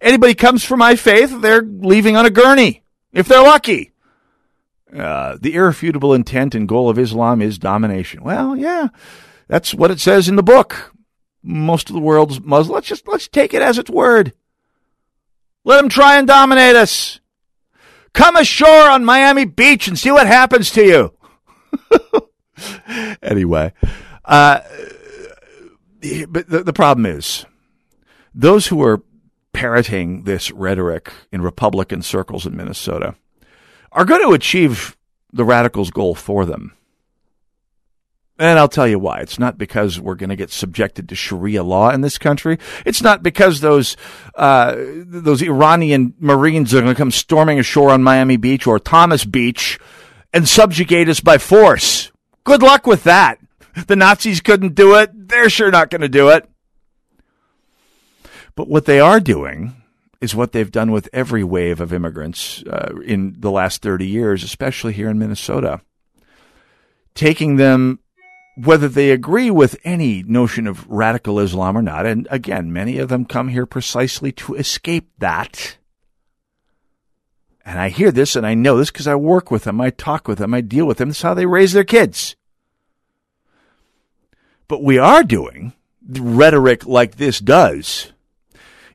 Anybody comes for my faith, they're leaving on a gurney, if they're lucky. Uh, the irrefutable intent and goal of Islam is domination. Well, yeah, that's what it says in the book. Most of the world's Muslim. Let's just let's take it as its word. Let them try and dominate us. Come ashore on Miami Beach and see what happens to you. anyway, uh, but the, the problem is those who are parroting this rhetoric in Republican circles in Minnesota are going to achieve the radicals' goal for them. And I'll tell you why. It's not because we're going to get subjected to Sharia law in this country. It's not because those uh, those Iranian Marines are going to come storming ashore on Miami Beach or Thomas Beach and subjugate us by force. Good luck with that. The Nazis couldn't do it. They're sure not going to do it. But what they are doing is what they've done with every wave of immigrants uh, in the last 30 years, especially here in Minnesota. Taking them, whether they agree with any notion of radical Islam or not, and again, many of them come here precisely to escape that. And I hear this and I know this because I work with them, I talk with them, I deal with them. This is how they raise their kids. But we are doing rhetoric like this does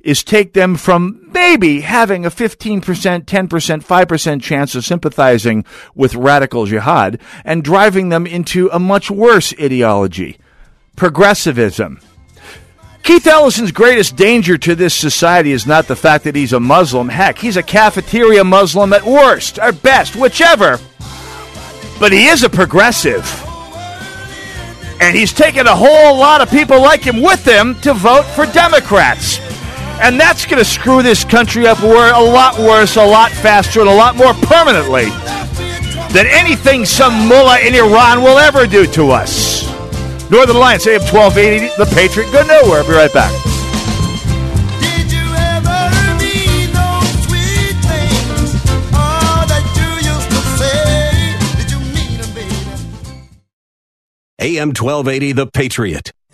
is take them from maybe having a 15%, 10%, 5% chance of sympathizing with radical jihad and driving them into a much worse ideology, progressivism. Keith Ellison's greatest danger to this society is not the fact that he's a Muslim. Heck, he's a cafeteria Muslim at worst, or best, whichever. But he is a progressive. And he's taken a whole lot of people like him with him to vote for Democrats. And that's going to screw this country up a lot worse, a lot faster, and a lot more permanently than anything some mullah in Iran will ever do to us. Northern Alliance, AM 1280, The Patriot. Go nowhere. I'll be right back. AM 1280, The Patriot.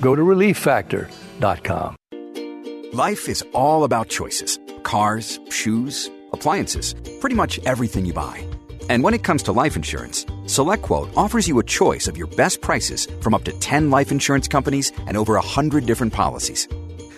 Go to relieffactor.com. Life is all about choices cars, shoes, appliances, pretty much everything you buy. And when it comes to life insurance, SelectQuote offers you a choice of your best prices from up to 10 life insurance companies and over 100 different policies.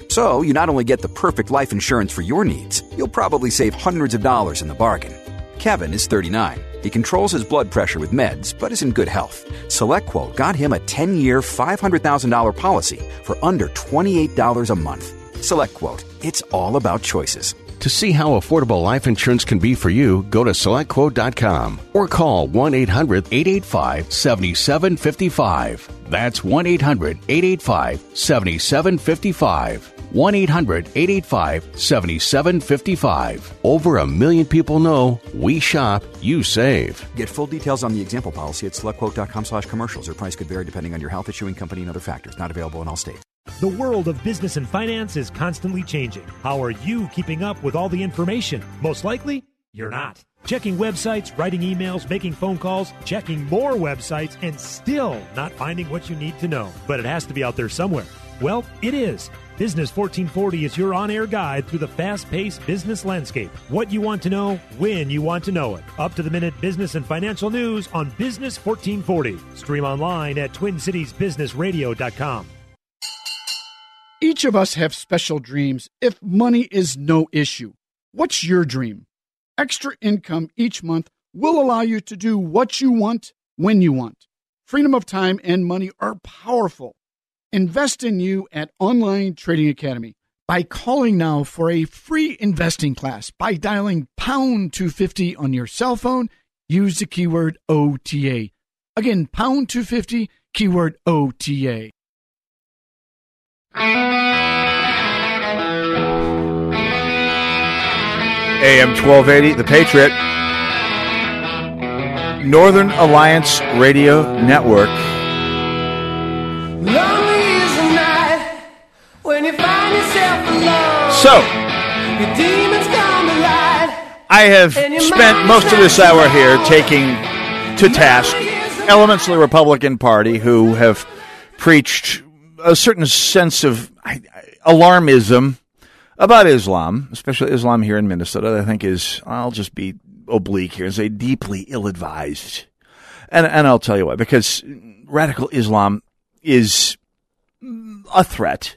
So you not only get the perfect life insurance for your needs, you'll probably save hundreds of dollars in the bargain. Kevin is 39. He controls his blood pressure with meds, but is in good health. SelectQuote got him a 10 year, $500,000 policy for under $28 a month. SelectQuote, it's all about choices. To see how affordable life insurance can be for you, go to selectquote.com or call 1 800 885 7755. That's 1 800 885 7755. 1 800 885 7755. Over a million people know we shop, you save. Get full details on the example policy at selectquote.com slash commercials. Or price could vary depending on your health issuing company and other factors. Not available in all states. The world of business and finance is constantly changing. How are you keeping up with all the information? Most likely, you're not. Checking websites, writing emails, making phone calls, checking more websites, and still not finding what you need to know. But it has to be out there somewhere. Well, it is. Business 1440 is your on air guide through the fast paced business landscape. What you want to know, when you want to know it. Up to the minute business and financial news on Business 1440. Stream online at TwinCitiesBusinessRadio.com. Each of us have special dreams if money is no issue. What's your dream? Extra income each month will allow you to do what you want when you want. Freedom of time and money are powerful. Invest in you at Online Trading Academy by calling now for a free investing class by dialing pound 250 on your cell phone use the keyword OTA. Again, pound 250, keyword OTA. AM 1280, The Patriot. Northern Alliance Radio Network. Lonely is the night when you find yourself alone. So, Your demons come to light. I have spent most of this hour here taking to task elements of the Republican Party who have preached a certain sense of alarmism about Islam, especially Islam here in Minnesota. I think is I'll just be oblique here and say deeply ill-advised, and and I'll tell you why because radical Islam is a threat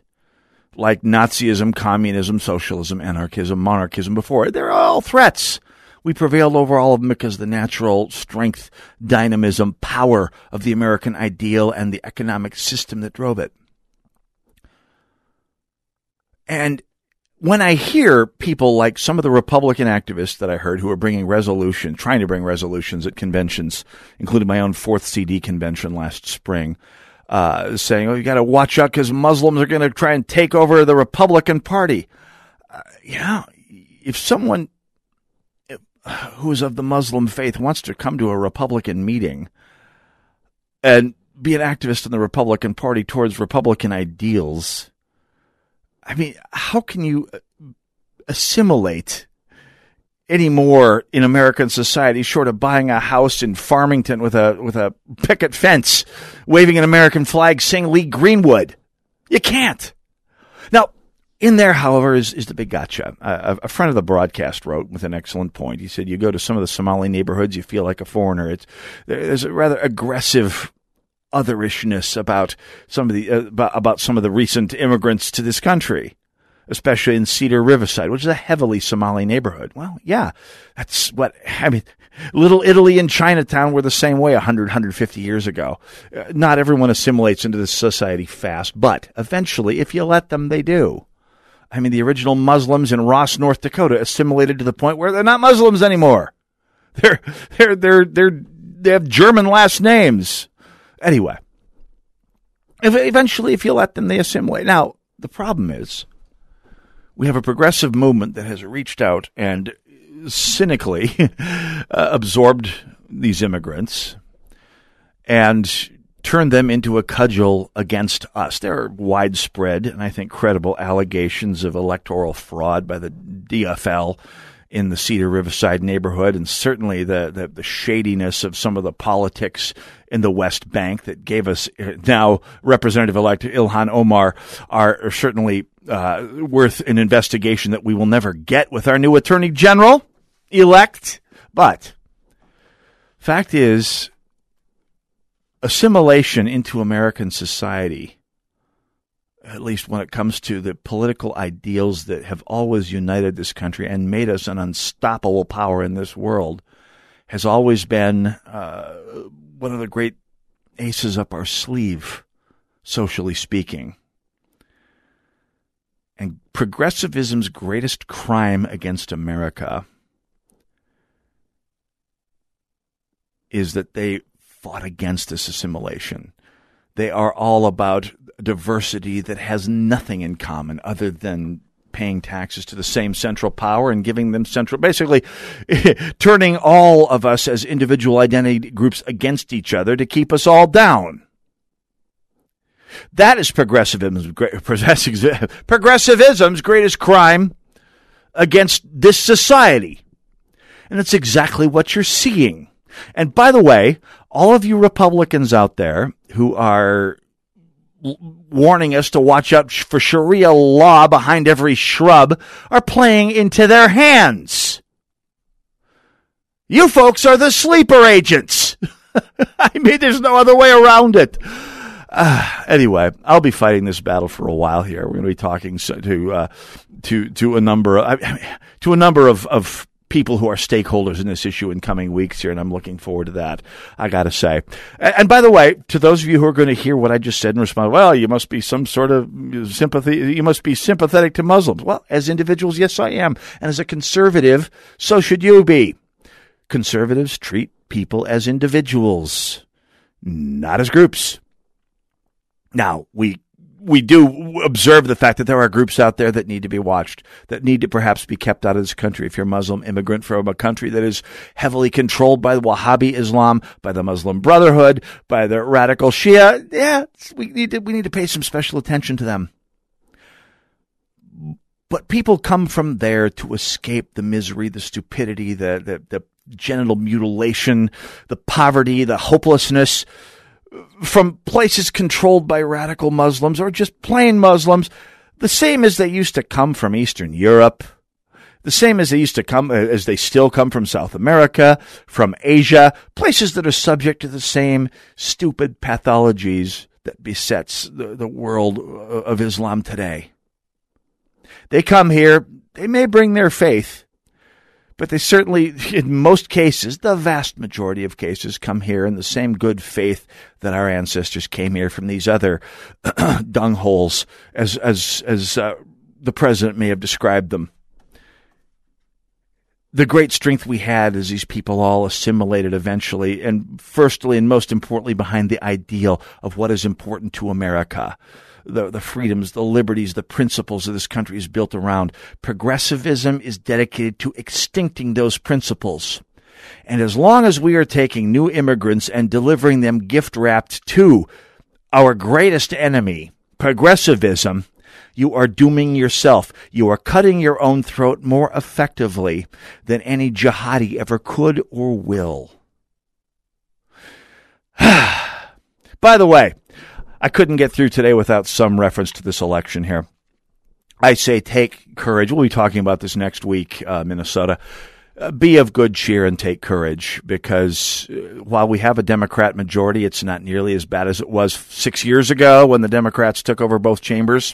like Nazism, communism, socialism, anarchism, monarchism before. They're all threats. We prevailed over all of them because the natural strength, dynamism, power of the American ideal and the economic system that drove it. And when I hear people like some of the Republican activists that I heard who are bringing resolution, trying to bring resolutions at conventions, including my own fourth CD convention last spring, uh, saying, "Oh, you got to watch out because Muslims are going to try and take over the Republican Party." Uh, yeah, if someone who is of the Muslim faith wants to come to a Republican meeting and be an activist in the Republican Party towards Republican ideals, I mean, how can you uh, assimilate any more in American society short of buying a house in Farmington with a with a picket fence, waving an American flag, saying Lee Greenwood? You can't. Now, in there, however, is, is the big gotcha. A, a friend of the broadcast wrote with an excellent point. He said, "You go to some of the Somali neighborhoods, you feel like a foreigner. It's there's a rather aggressive otherishness about some of the uh, about some of the recent immigrants to this country, especially in Cedar Riverside, which is a heavily Somali neighborhood. Well, yeah, that's what I mean. Little Italy and Chinatown were the same way 100, 150 years ago. Uh, not everyone assimilates into this society fast, but eventually, if you let them, they do. I mean, the original Muslims in Ross, North Dakota, assimilated to the point where they're not Muslims anymore. They're they're they're they're they have German last names. Anyway, if, eventually, if you let them, they assimilate. Now, the problem is, we have a progressive movement that has reached out and cynically uh, absorbed these immigrants and turned them into a cudgel against us. There are widespread and I think credible allegations of electoral fraud by the DFL in the Cedar Riverside neighborhood, and certainly the, the, the shadiness of some of the politics in the West Bank that gave us uh, now Representative elect Ilhan Omar are, are certainly uh, worth an investigation that we will never get with our new Attorney General elect. But fact is, assimilation into American society, at least when it comes to the political ideals that have always united this country and made us an unstoppable power in this world, has always been uh, one of the great aces up our sleeve, socially speaking. And progressivism's greatest crime against America is that they fought against this assimilation. They are all about diversity that has nothing in common other than paying taxes to the same central power and giving them central, basically turning all of us as individual identity groups against each other to keep us all down. That is progressivism's, progressivism's greatest crime against this society. And it's exactly what you're seeing. And by the way, all of you Republicans out there who are warning us to watch out for Sharia law behind every shrub are playing into their hands. You folks are the sleeper agents. I mean, there's no other way around it. Uh, anyway, I'll be fighting this battle for a while here. We're going to be talking to uh, to to a number of, to a number of of people who are stakeholders in this issue in coming weeks here, and I'm looking forward to that. I got to say. And, and, by the way, to those of you who are going to hear what I just said and respond, well, you must be some sort of sympathy. You must be sympathetic to Muslims. Well, as individuals, yes, I am, and as a conservative, so should you be. conservatives treat people as individuals, not as groups. Now, we we do observe the fact that there are groups out there that need to be watched, that need to perhaps be kept out of this country. If you're a Muslim immigrant from a country that is heavily controlled by Wahhabi Islam, by the Muslim Brotherhood, by the radical Shia, yeah, we need to, we need to pay some special attention to them. But people come from there to escape the misery, the stupidity, the, the, the genital mutilation, the poverty, the hopelessness from places controlled by radical Muslims or just plain Muslims, the same as they used to come from Eastern Europe, the same as they used to come, uh, as they still come from South America, from Asia, places that are subject to the same stupid pathologies that besets the, the world uh, of Islam today. They come here, they may bring their faith, but they certainly, in most cases, the vast majority of cases, come here in the same good faith that our ancestors came here from these other dung holes, as as as uh, the president may have described them. The great strength we had is these people all assimilated eventually, and firstly and most importantly, behind the ideal of what is important to America the, the freedoms, the liberties, the principles of this country is built around. Progressivism is dedicated to extincting those principles. And as long as we are taking new immigrants and delivering them gift wrapped to our greatest enemy, progressivism, you are dooming yourself. You are cutting your own throat more effectively than any jihadi ever could or will. By the way, I couldn't get through today without some reference to this election here. I say take courage. We'll be talking about this next week, uh, Minnesota. Uh, be of good cheer and take courage because uh, while we have a Democrat majority, it's not nearly as bad as it was six years ago when the Democrats took over both chambers.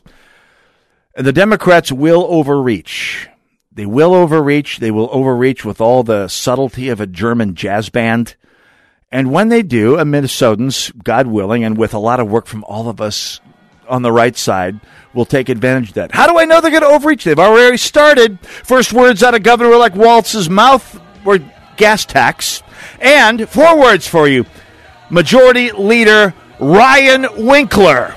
And the Democrats will overreach. They will overreach. They will overreach with all the subtlety of a German jazz band. And when they do, a Minnesotans, God willing, and with a lot of work from all of us on the right side, will take advantage of that. How do I know they're going to overreach? They've already started. First words out of Governor like Walz's mouth were gas tax. And four words for you Majority Leader Ryan Winkler.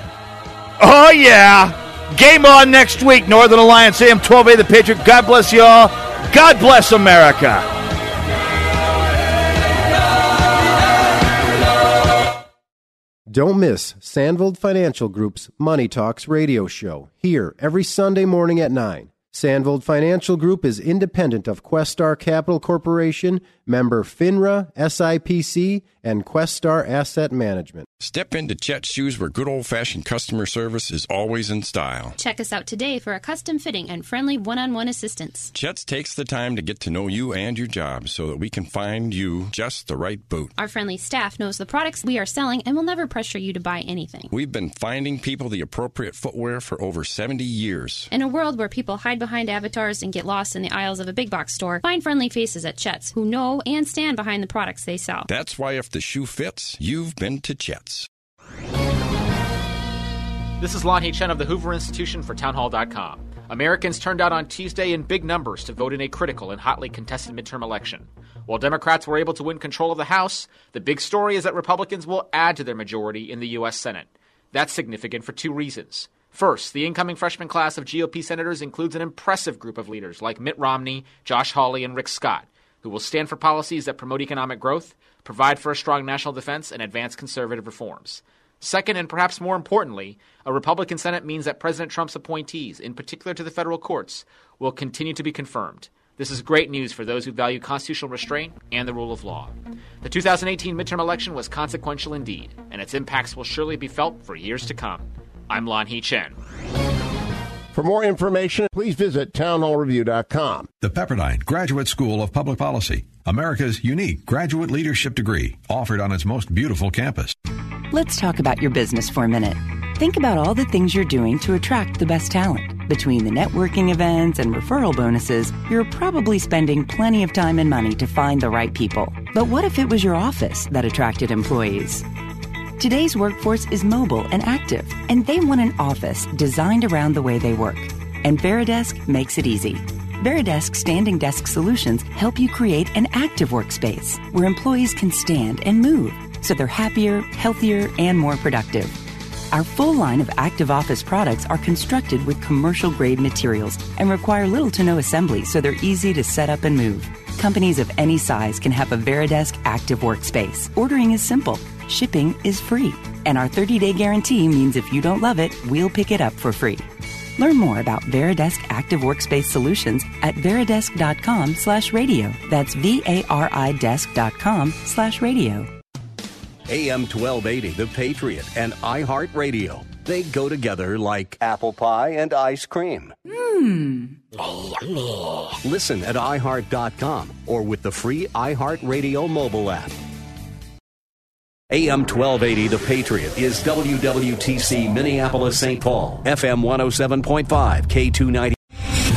Oh, yeah. Game on next week, Northern Alliance AM 12A The Patriot. God bless you all. God bless America. Don't miss Sandvold Financial Group's Money Talks radio show here every Sunday morning at 9. Sandvold Financial Group is independent of Questar Capital Corporation, member FINRA, SIPC, and Questar Asset Management. Step into Chet's shoes where good old fashioned customer service is always in style. Check us out today for a custom fitting and friendly one on one assistance. Chet's takes the time to get to know you and your job so that we can find you just the right boot. Our friendly staff knows the products we are selling and will never pressure you to buy anything. We've been finding people the appropriate footwear for over 70 years. In a world where people hide behind avatars and get lost in the aisles of a big box store, find friendly faces at Chet's who know and stand behind the products they sell. That's why if the shoe fits, you've been to Chet's. This is Lanhee Chen of the Hoover Institution for Townhall.com. Americans turned out on Tuesday in big numbers to vote in a critical and hotly contested midterm election. While Democrats were able to win control of the House, the big story is that Republicans will add to their majority in the U.S. Senate. That's significant for two reasons. First, the incoming freshman class of GOP senators includes an impressive group of leaders like Mitt Romney, Josh Hawley, and Rick Scott, who will stand for policies that promote economic growth, provide for a strong national defense, and advance conservative reforms. Second, and perhaps more importantly, a Republican Senate means that President Trump's appointees, in particular to the federal courts, will continue to be confirmed. This is great news for those who value constitutional restraint and the rule of law. The 2018 midterm election was consequential indeed, and its impacts will surely be felt for years to come. I'm Lanhee Chen. For more information, please visit townhallreview.com. The Pepperdine Graduate School of Public Policy, America's unique graduate leadership degree, offered on its most beautiful campus. Let's talk about your business for a minute. Think about all the things you're doing to attract the best talent. Between the networking events and referral bonuses, you're probably spending plenty of time and money to find the right people. But what if it was your office that attracted employees? Today's workforce is mobile and active, and they want an office designed around the way they work. And Varidesk makes it easy. Varidesk standing desk solutions help you create an active workspace where employees can stand and move so they're happier, healthier, and more productive. Our full line of active office products are constructed with commercial grade materials and require little to no assembly so they're easy to set up and move. Companies of any size can have a Varidesk active workspace. Ordering is simple, shipping is free, and our 30 day guarantee means if you don't love it, we'll pick it up for free. Learn more about Varidesk Active Workspace Solutions at varidesk.com slash radio. That's V-A-R-I desk.com slash radio. AM 1280, The Patriot, and iHeartRadio. They go together like apple pie and ice cream. Mmm. Listen at iHeart.com or with the free iHeartRadio mobile app. AM 1280, The Patriot, is WWTC Minneapolis St. Paul, FM 107.5, K290.